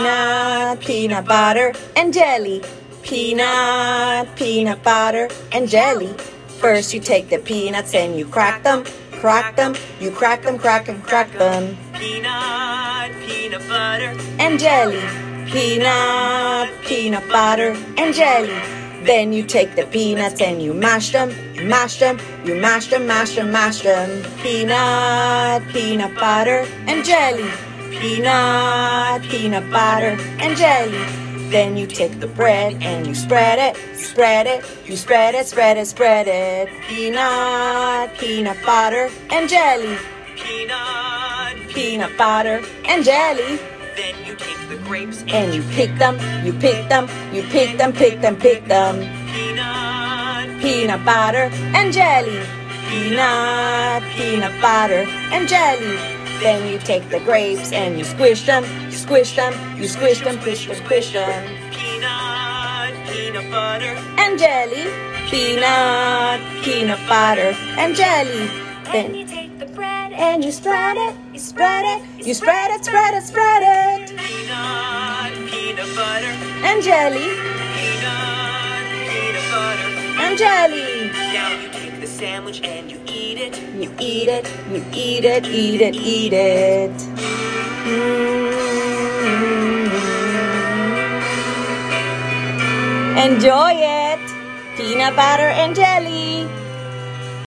peanut peanut butter and jelly. Peanut, peanut butter and jelly. First you take the peanuts and you crack them, crack them, you crack them, crack them, crack them. Peanut, peanut butter, and jelly. Peanut, peanut butter and jelly. Then you take the peanuts and you mash them, mash them, you mash them, mash them, mash them. Peanut, peanut butter and jelly. Peanut, peanut butter and jelly. Then you take the bread and you spread it, spread it, you spread it, spread it, spread it. Peanut, peanut butter and jelly. peanut, Peanut butter and jelly. Then you take the grapes And you pick them, you pick them, you pick them, pick them, pick them. peanut, Peanut butter and jelly. Peanut, peanut butter and jelly. Then you take the grapes and you squish them, you squish them, you squish them, squish them, squish them. peanut, peanut butter, And jelly. Peanut, peanut butter and jelly. Then Then you take the bread and you spread it, you spread it, you spread it, spread it, spread it. peanut, peanut butter, And jelly, peanut, peanut butter. and jelly. Sandwich and you eat it. You eat it, you eat it, eat it, eat it. Mm. Enjoy it. Peanut butter and jelly.